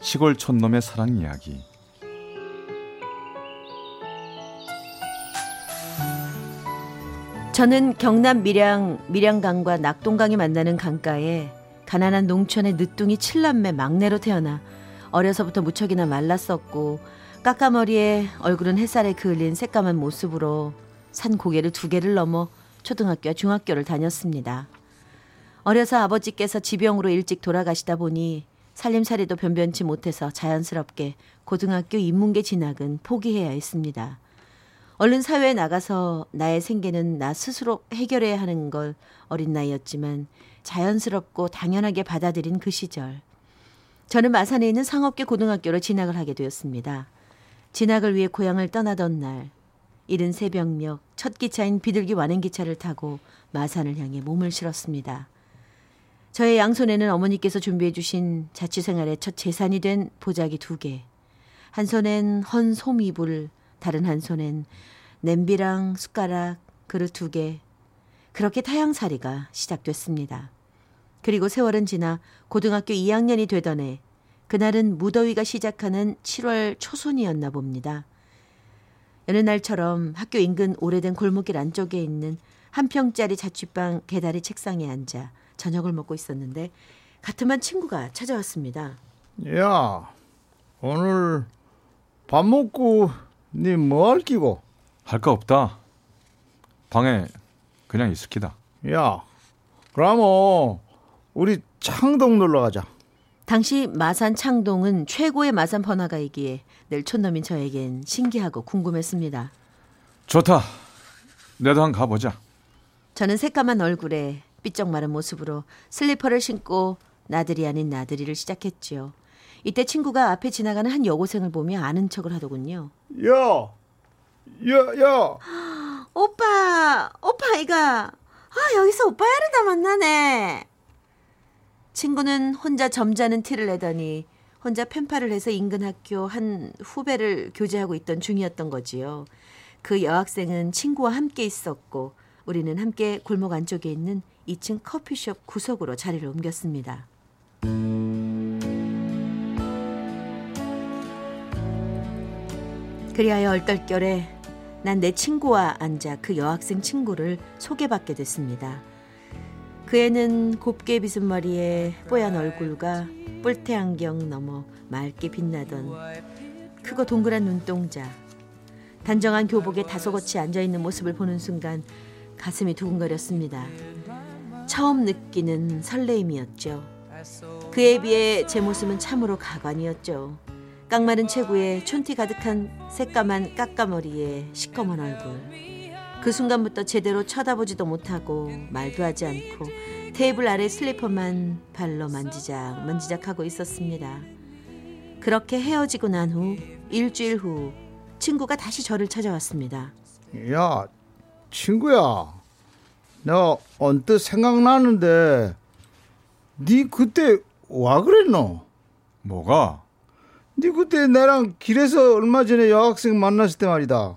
시골 촌놈의 사랑 이야기 저는 경남 밀양 밀양강과 낙동강이 만나는 강가에 가난한 농촌의 늦둥이 칠남매 막내로 태어나 어려서부터 무척이나 말랐었고 까까머리에 얼굴은 햇살에 그을린 새까만 모습으로 산 고개를 두 개를 넘어 초등학교와 중학교를 다녔습니다. 어려서 아버지께서 지병으로 일찍 돌아가시다 보니 살림살이도 변변치 못해서 자연스럽게 고등학교 인문계 진학은 포기해야 했습니다. 얼른 사회에 나가서 나의 생계는 나 스스로 해결해야 하는 걸 어린 나이였지만 자연스럽고 당연하게 받아들인 그 시절. 저는 마산에 있는 상업계 고등학교로 진학을 하게 되었습니다. 진학을 위해 고향을 떠나던 날, 이른 새벽녘 첫 기차인 비둘기 완행기차를 타고 마산을 향해 몸을 실었습니다. 저의 양손에는 어머니께서 준비해 주신 자취생활의 첫 재산이 된 보자기 두 개. 한 손엔 헌 솜이불, 다른 한 손엔 냄비랑 숟가락, 그릇 두 개. 그렇게 타향살이가 시작됐습니다. 그리고 세월은 지나 고등학교 2학년이 되던 해, 그날은 무더위가 시작하는 7월 초순이었나 봅니다. 여느 날처럼 학교 인근 오래된 골목길 안쪽에 있는 한 평짜리 자취방 계다리 책상에 앉아 저녁을 먹고 있었는데 같은 친구가 찾아왔습니다. 야, 오늘 밥 먹고 니뭐할 끼고? 할 거 없다. 방에 그냥 있을 기다. 야, 그러면 우리 창동 놀러 가자. 당시 마산 창동은 최고의 마산 번화가이기에 늘 촌놈인 저에겐 신기하고 궁금했습니다. 좋다. 내도 한 가보자. 저는 새까만 얼굴에 삐쩍 마른 모습으로 슬리퍼를 신고 나들이 아닌 나들이를 시작했지요. 이때 친구가 앞에 지나가는 한 여고생을 보며 아는 척을 하더군요. 야, 야, 야. 오빠, 오빠 이가 아 여기서 오빠야를 다 만나네. 친구는 혼자 점잖은 티를 내더니 혼자 펜팔을 해서 인근 학교 한 후배를 교제하고 있던 중이었던 거지요. 그 여학생은 친구와 함께 있었고 우리는 함께 골목 안쪽에 있는 2층 커피숍 구석으로 자리를 옮겼습니다. 그리하여 얼떨결에 난 내 친구와 앉아 그 여학생 친구를 소개받게 됐습니다. 그 애는 곱게 빗은 머리에 뽀얀 얼굴과 뿔테 안경 넘어 맑게 빛나던 크고 동그란 눈동자 단정한 교복에 다소곳이 앉아 있는 모습을 보는 순간 가슴이 두근거렸습니다. 처음 느끼는 설레임이었죠. 그에 비해 제 모습은 참으로 가관이었죠. 깡마른 체구에 촌티 가득한 새까만 까까머리에 시꺼먼 얼굴. 그 순간부터 제대로 쳐다보지도 못하고 말도 하지 않고 테이블 아래 슬리퍼만 발로 만지작 만지작 하고 있었습니다. 그렇게 헤어지고 난 후 일주일 후 친구가 다시 저를 찾아왔습니다. 야, 친구야. 내가 언뜻 생각나는데 네 그때 와 그랬노? 뭐가? 네 그때 나랑 길에서 얼마 전에 여학생 만났을 때 말이다.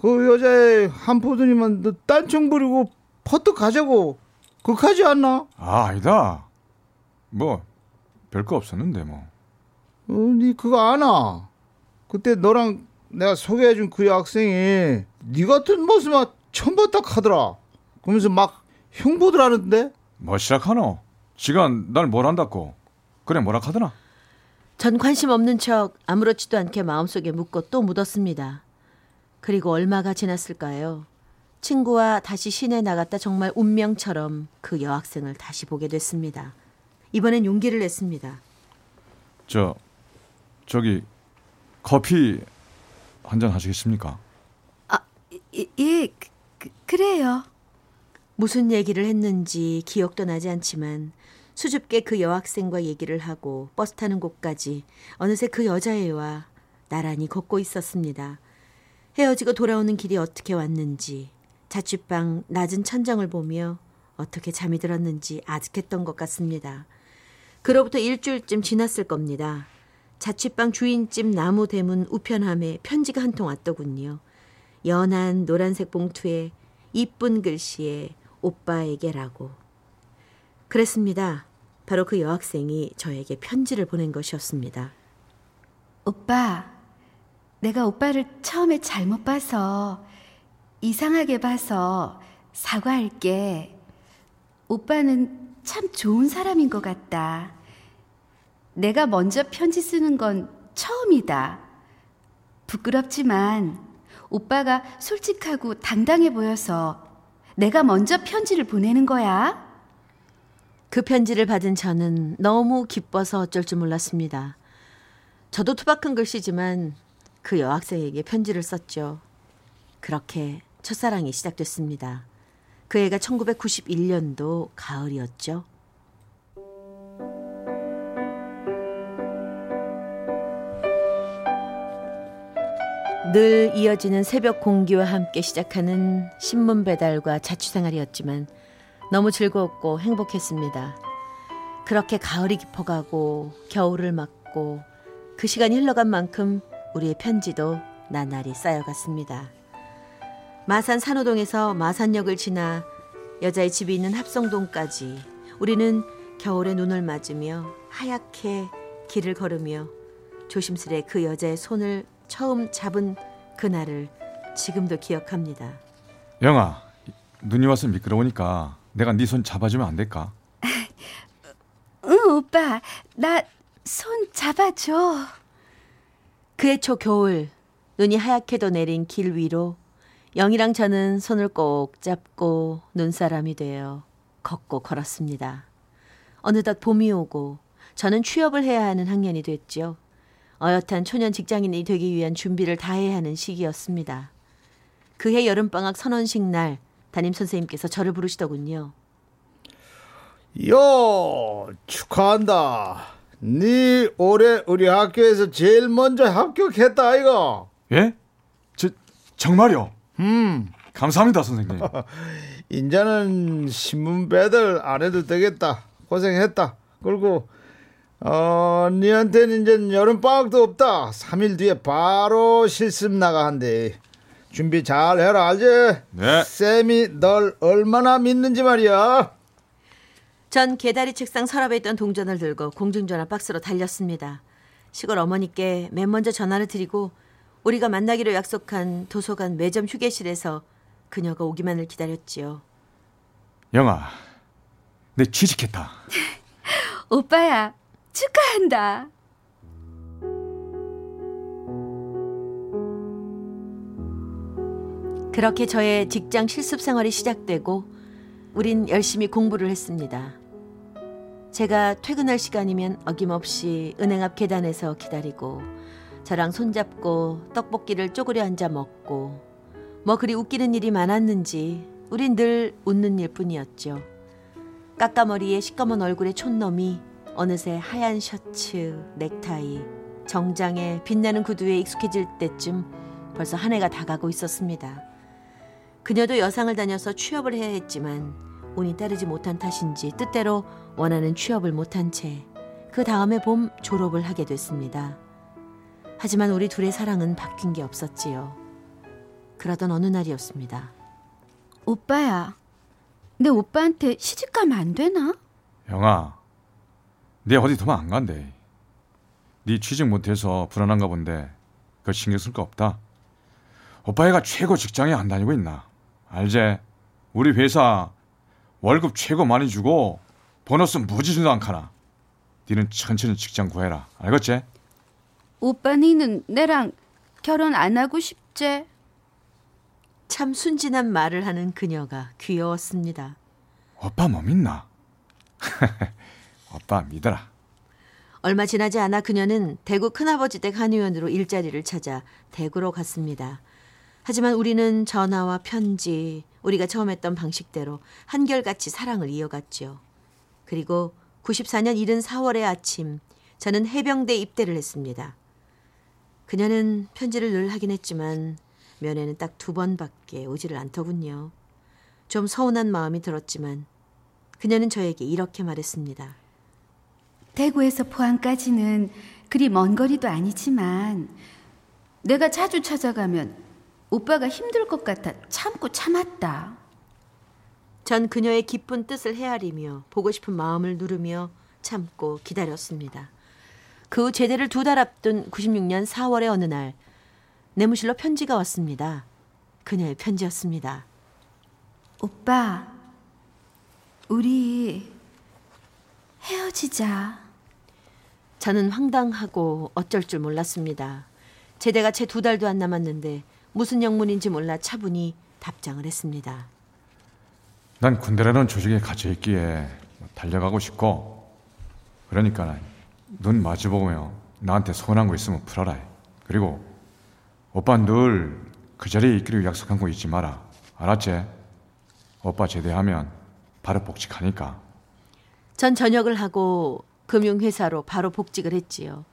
그 여자의 한 포도니만 너 딴청 부리고 퍼뜩 가자고 그하지 않나? 아, 아니다. 뭐 별거 없었는데 뭐. 어, 네 그거 아나? 그때 너랑 내가 소개해준 그 여학생이 네 같은 모습만 처음 봤다 하더라. 그러면서 막 흉보들 하는데? 뭐 시작하노? 지가 날 뭘 한다고? 그래 뭐라 하더나? 전 관심 없는 척 아무렇지도 않게 마음속에 묻고 또 묻었습니다. 그리고 얼마가 지났을까요? 친구와 다시 시내 나갔다 정말 운명처럼 그 여학생을 다시 보게 됐습니다. 이번엔 용기를 냈습니다. 저 저기 커피 한 잔 하시겠습니까? 아, 예, 예 그, 그래요. 무슨 얘기를 했는지 기억도 나지 않지만 수줍게 그 여학생과 얘기를 하고 버스 타는 곳까지 어느새 그 여자애와 나란히 걷고 있었습니다. 헤어지고 돌아오는 길이 어떻게 왔는지 자취방 낮은 천장을 보며 어떻게 잠이 들었는지 아득했던 것 같습니다. 그로부터 일주일쯤 지났을 겁니다. 자취방 주인집 나무 대문 우편함에 편지가 한 통 왔더군요. 연한 노란색 봉투에 이쁜 글씨에 오빠에게라고. 그랬습니다. 바로 그 여학생이 저에게 편지를 보낸 것이었습니다. 오빠, 내가 오빠를 처음에 잘못 봐서 이상하게 봐서 사과할게. 오빠는 참 좋은 사람인 것 같다. 내가 먼저 편지 쓰는 건 처음이다. 부끄럽지만 오빠가 솔직하고 당당해 보여서 내가 먼저 편지를 보내는 거야. 그 편지를 받은 저는 너무 기뻐서 어쩔 줄 몰랐습니다. 저도 투박한 글씨지만 그 여학생에게 편지를 썼죠. 그렇게 첫사랑이 시작됐습니다. 그 애가 1991년도 가을이었죠. 늘 이어지는 새벽 공기와 함께 시작하는 신문 배달과 자취생활이었지만 너무 즐거웠고 행복했습니다. 그렇게 가을이 깊어가고 겨울을 맞고 그 시간이 흘러간 만큼 우리의 편지도 나날이 쌓여갔습니다. 마산 산호동에서 마산역을 지나 여자의 집이 있는 합성동까지 우리는 겨울의 눈을 맞으며 하얗게 길을 걸으며 조심스레 그 여자의 손을 처음 잡은 그날을 지금도 기억합니다. 영아, 눈이 와서 미끄러우니까 내가 네 손 잡아주면 안 될까? 응, 오빠. 나 손 잡아줘. 그해 초 겨울 눈이 하얗게도 내린 길 위로 영이랑 저는 손을 꼭 잡고 눈사람이 되어 걷고 걸었습니다. 어느덧 봄이 오고 저는 취업을 해야 하는 학년이 됐죠. 어엿한 초년 직장인이 되기 위한 준비를 다해야 하는 시기였습니다. 그해 여름방학 선언식 날 담임 선생님께서 저를 부르시더군요. 요 축하한다. 네 올해 우리 학교에서 제일 먼저 합격했다 아이가. 예? 저 정말요? 음, 감사합니다, 선생님. 인자는 신문 배달 안 해도 되겠다. 고생했다. 그리고 어, 니한테는 이제 여름 방학도 없다. 3일 뒤에 바로 실습 나가 한대. 준비 잘 해라, 알지? 네. 쌤이 널 얼마나 믿는지 말이야. 전 개다리 책상 서랍에 있던 동전을 들고 공중전화 박스로 달렸습니다. 시골 어머니께 맨 먼저 전화를 드리고 우리가 만나기로 약속한 도서관 매점 휴게실에서 그녀가 오기만을 기다렸지요. 영아, 내 취직했다. 오빠야, 축하한다. 그렇게 저의 직장 실습 생활이 시작되고 우린 열심히 공부를 했습니다. 제가 퇴근할 시간이면 어김없이 은행 앞 계단에서 기다리고 저랑 손잡고 떡볶이를 쪼그려 앉아 먹고 뭐 그리 웃기는 일이 많았는지 우린 늘 웃는 일뿐이었죠. 까까머리에 시꺼먼 얼굴에 촌놈이 어느새 하얀 셔츠, 넥타이, 정장에 빛나는 구두에 익숙해질 때쯤 벌써 한 해가 다 가고 있었습니다. 그녀도 여상을 다녀서 취업을 해야 했지만 운이 따르지 못한 탓인지 뜻대로 원하는 취업을 못한 채 그 다음에 봄 졸업을 하게 됐습니다. 하지만 우리 둘의 사랑은 바뀐 게 없었지요. 그러던 어느 날이었습니다. 오빠야, 내 오빠한테 시집 가면 안 되나? 영아, 내 어디 도망 안 간대. 네 취직 못해서 불안한가 본데 그 신경 쓸 거 없다. 오빠 애가 최고 직장에 안 다니고 있나? 알제? 우리 회사 월급 최고 많이 주고 보너스 무지 준도 않카나. 니는 천천히 직장 구해라. 알겠지? 오빠 니는 내랑 결혼 안 하고 싶제? 참 순진한 말을 하는 그녀가 귀여웠습니다. 오빠 뭐 믿나? 오빠 믿어라. 얼마 지나지 않아 그녀는 대구 큰아버지 댁 한의원으로 일자리를 찾아 대구로 갔습니다. 하지만 우리는 전화와 편지, 우리가 처음 했던 방식대로 한결같이 사랑을 이어갔죠. 그리고 94년 이른 4월의 아침, 저는 해병대 입대를 했습니다. 그녀는 편지를 늘 하긴 했지만 면회는 딱 두 번밖에 오지를 않더군요. 좀 서운한 마음이 들었지만 그녀는 저에게 이렇게 말했습니다. 대구에서 포항까지는 그리 먼 거리도 아니지만 내가 자주 찾아가면 오빠가 힘들 것 같아 참고 참았다. 전 그녀의 깊은 뜻을 헤아리며 보고 싶은 마음을 누르며 참고 기다렸습니다. 그 후 제대를 두 달 앞둔 96년 4월의 어느 날 내무실로 편지가 왔습니다. 그녀의 편지였습니다. 오빠, 우리 헤어지자. 저는 황당하고 어쩔 줄 몰랐습니다. 제대가 채 두 달도 안 남았는데 무슨 영문인지 몰라 차분히 답장을 했습니다. 난 군대라는 조직에 갇혀 있기에 달려가고 싶고 그러니까 눈 마주보며 나한테 서운한 거 있으면 풀어라. 그리고 오빠 늘 그 자리에 있기로 약속한 거 잊지 마라. 알았지? 오빠 제대하면 바로 복직하니까. 전 전역을 하고 금융회사로 바로 복직을 했지요.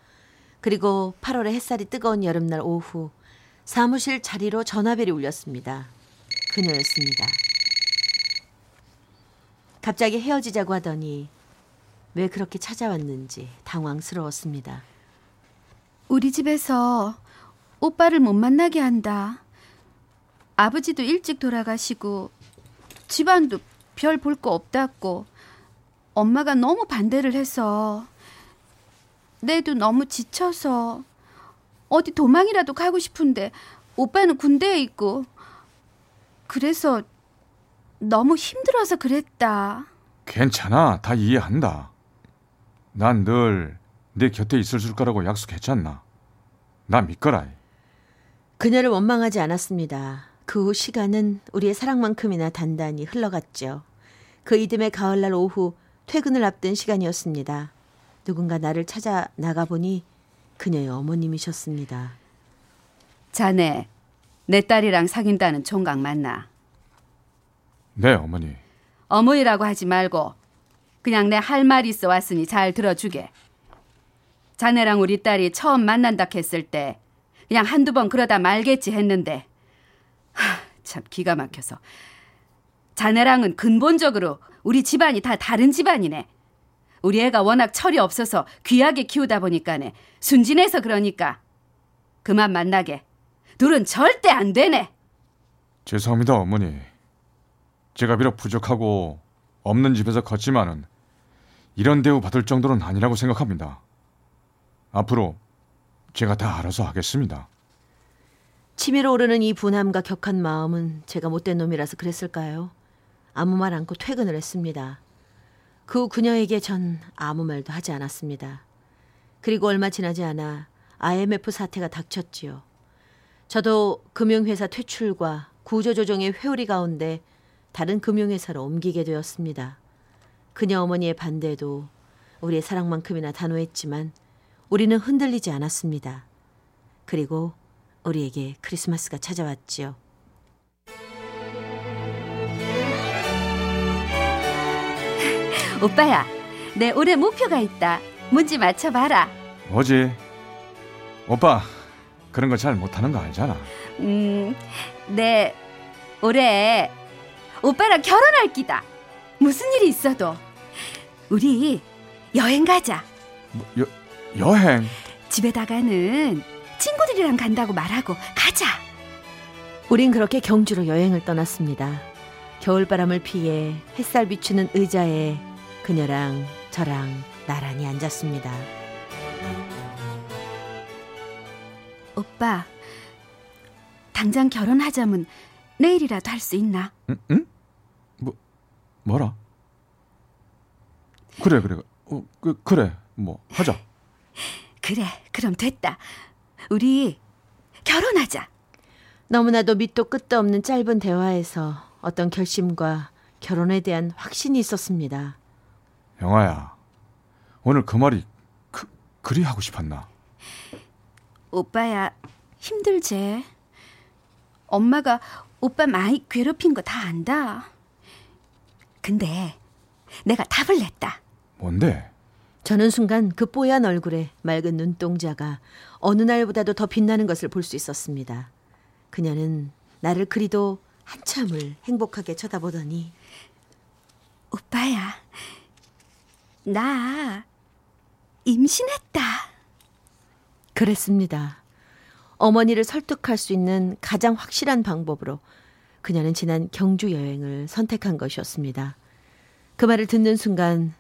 그리고 8월에 햇살이 뜨거운 여름날 오후 사무실 자리로 전화벨이 울렸습니다. 그녀였습니다. 갑자기 헤어지자고 하더니 왜 그렇게 찾아왔는지 당황스러웠습니다. 우리 집에서 오빠를 못 만나게 한다. 아버지도 일찍 돌아가시고 집안도 별 볼 거 없다고 엄마가 너무 반대를 해서 내도 너무 지쳐서 어디 도망이라도 가고 싶은데 오빠는 군대에 있고 그래서 너무 힘들어서 그랬다. 괜찮아. 다 이해한다. 난 늘 내 곁에 있을 줄 거라고 약속했잖나. 나 믿거라. 그녀를 원망하지 않았습니다. 그 후 시간은 우리의 사랑만큼이나 단단히 흘러갔죠. 그 이듬해 가을날 오후 퇴근을 앞둔 시간이었습니다. 누군가 나를 찾아 나가보니 그녀의 어머님이셨습니다. 자네, 내 딸이랑 사귄다는 총각 맞나? 네, 어머니. 어머니라고 하지 말고 그냥 내 할 말 있어 왔으니 잘 들어주게. 자네랑 우리 딸이 처음 만난다 했을 때 그냥 한두 번 그러다 말겠지 했는데 하, 참 기가 막혀서 자네랑은 근본적으로 우리 집안이 다 다른 집안이네. 우리 애가 워낙 철이 없어서 귀하게 키우다 보니까네 순진해서 그러니까 그만 만나게. 둘은 절대 안 되네. 죄송합니다, 어머니. 제가 비록 부족하고 없는 집에서 컸지만은 이런 대우 받을 정도는 아니라고 생각합니다. 앞으로 제가 다 알아서 하겠습니다. 치밀어 오르는 이 분함과 격한 마음은 제가 못된 놈이라서 그랬을까요? 아무 말 않고 퇴근을 했습니다. 그 후 그녀에게 전 아무 말도 하지 않았습니다. 그리고 얼마 지나지 않아 IMF 사태가 닥쳤지요. 저도 금융회사 퇴출과 구조조정의 회오리 가운데 다른 금융회사로 옮기게 되었습니다. 그녀 어머니의 반대도 우리의 사랑만큼이나 단호했지만 우리는 흔들리지 않았습니다. 그리고 우리에게 크리스마스가 찾아왔지요. 오빠야, 내 올해 목표가 있다. 문지 맞춰봐라. 뭐지? 오빠, 그런 거 잘 못하는 거 알잖아. 음, 내 올해 오빠랑 결혼할 기다. 무슨 일이 있어도 우리 여행 가자. 뭐, 여, 여행? 집에다가는 친구들이랑 간다고 말하고 가자. 우린 그렇게 경주로 여행을 떠났습니다. 겨울바람을 피해 햇살 비추는 의자에 그녀랑 저랑 나란히 앉았습니다. 오빠, 당장 결혼하자면 내일이라도 할 수 있나? 응? 응? 뭐 뭐라? 그래 그래. 어, 그, 그래. 뭐 하자. 그래, 그럼 됐다. 우리 결혼하자. 너무나도 밑도 끝도 없는 짧은 대화에서 어떤 결심과 결혼에 대한 확신이 있었습니다. 영아야. 오늘 그 말이 그, 그리 하고 싶었나? 오빠야, 힘들지? 엄마가 오빠 많이 괴롭힌 거 다 안다. 근데 내가 답을 냈다. 뭔데? 저는 순간 그 뽀얀 얼굴에 맑은 눈동자가 어느 날보다도 더 빛나는 것을 볼 수 있었습니다. 그녀는 나를 그리도 한참을 행복하게 쳐다보더니 오빠야, 나 임신했다. 그랬습니다. 어머니를 설득할 수 있는 가장 확실한 방법으로 그녀는 지난 경주 여행을 선택한 것이었습니다. 그 말을 듣는 순간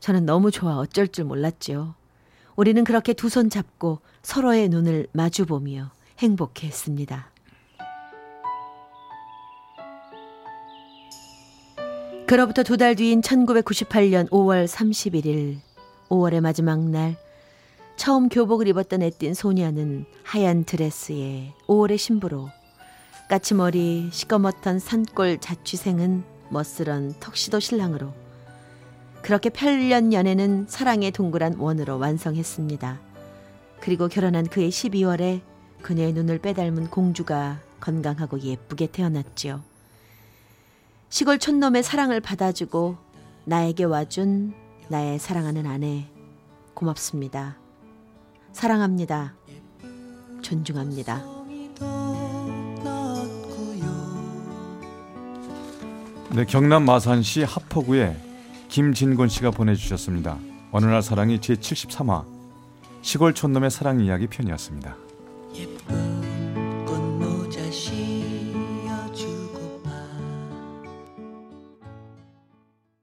저는 너무 좋아 어쩔 줄 몰랐지요. 우리는 그렇게 두 손 잡고 서로의 눈을 마주보며 행복해했습니다. 그로부터 두 달 뒤인 1998년 5월 31일, 5월의 마지막 날, 처음 교복을 입었던 애띤 소녀는 하얀 드레스에 5월의 신부로, 까치머리 시꺼멓던 산골 자취생은 멋스런 턱시도 신랑으로, 그렇게 8년 연애는 사랑의 동그란 원으로 완성했습니다. 그리고 결혼한 그의 12월에 그녀의 눈을 빼닮은 공주가 건강하고 예쁘게 태어났지요. 시골 촌놈의 사랑을 받아주고 나에게 와준 나의 사랑하는 아내 고맙습니다. 사랑합니다. 존중합니다. 네, 경남 마산시 하포구에 김진곤 씨가 보내주셨습니다. 어느 날 사랑이 제 73화 시골 촌놈의 사랑 이야기 편이었습니다. 예쁜